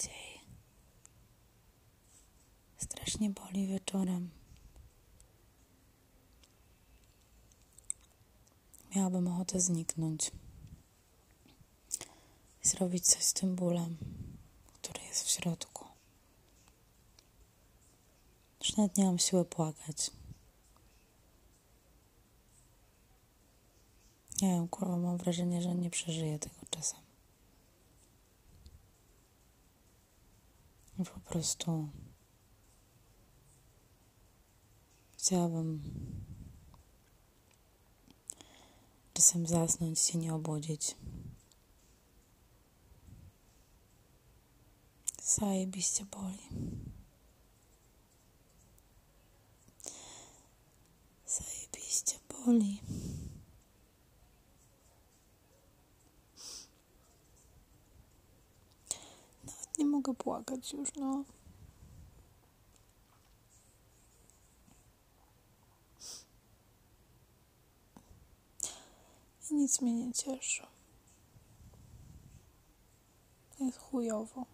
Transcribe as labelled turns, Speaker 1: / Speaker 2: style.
Speaker 1: Najbardziej. Strasznie boli wieczorem. Miałabym ochotę zniknąć i zrobić coś z tym bólem, który jest w środku. Już nawet nie mam siły płakać. Nie wiem, kurwa, mam wrażenie, że nie przeżyję tego czasem. I po prostu chciałabym czasem zasnąć się nie obudzić. Zajebiście boli. Zajebiście boli. Nawet nie mogę płakać już, no. I nic mnie nie cieszy. Jest chujowo.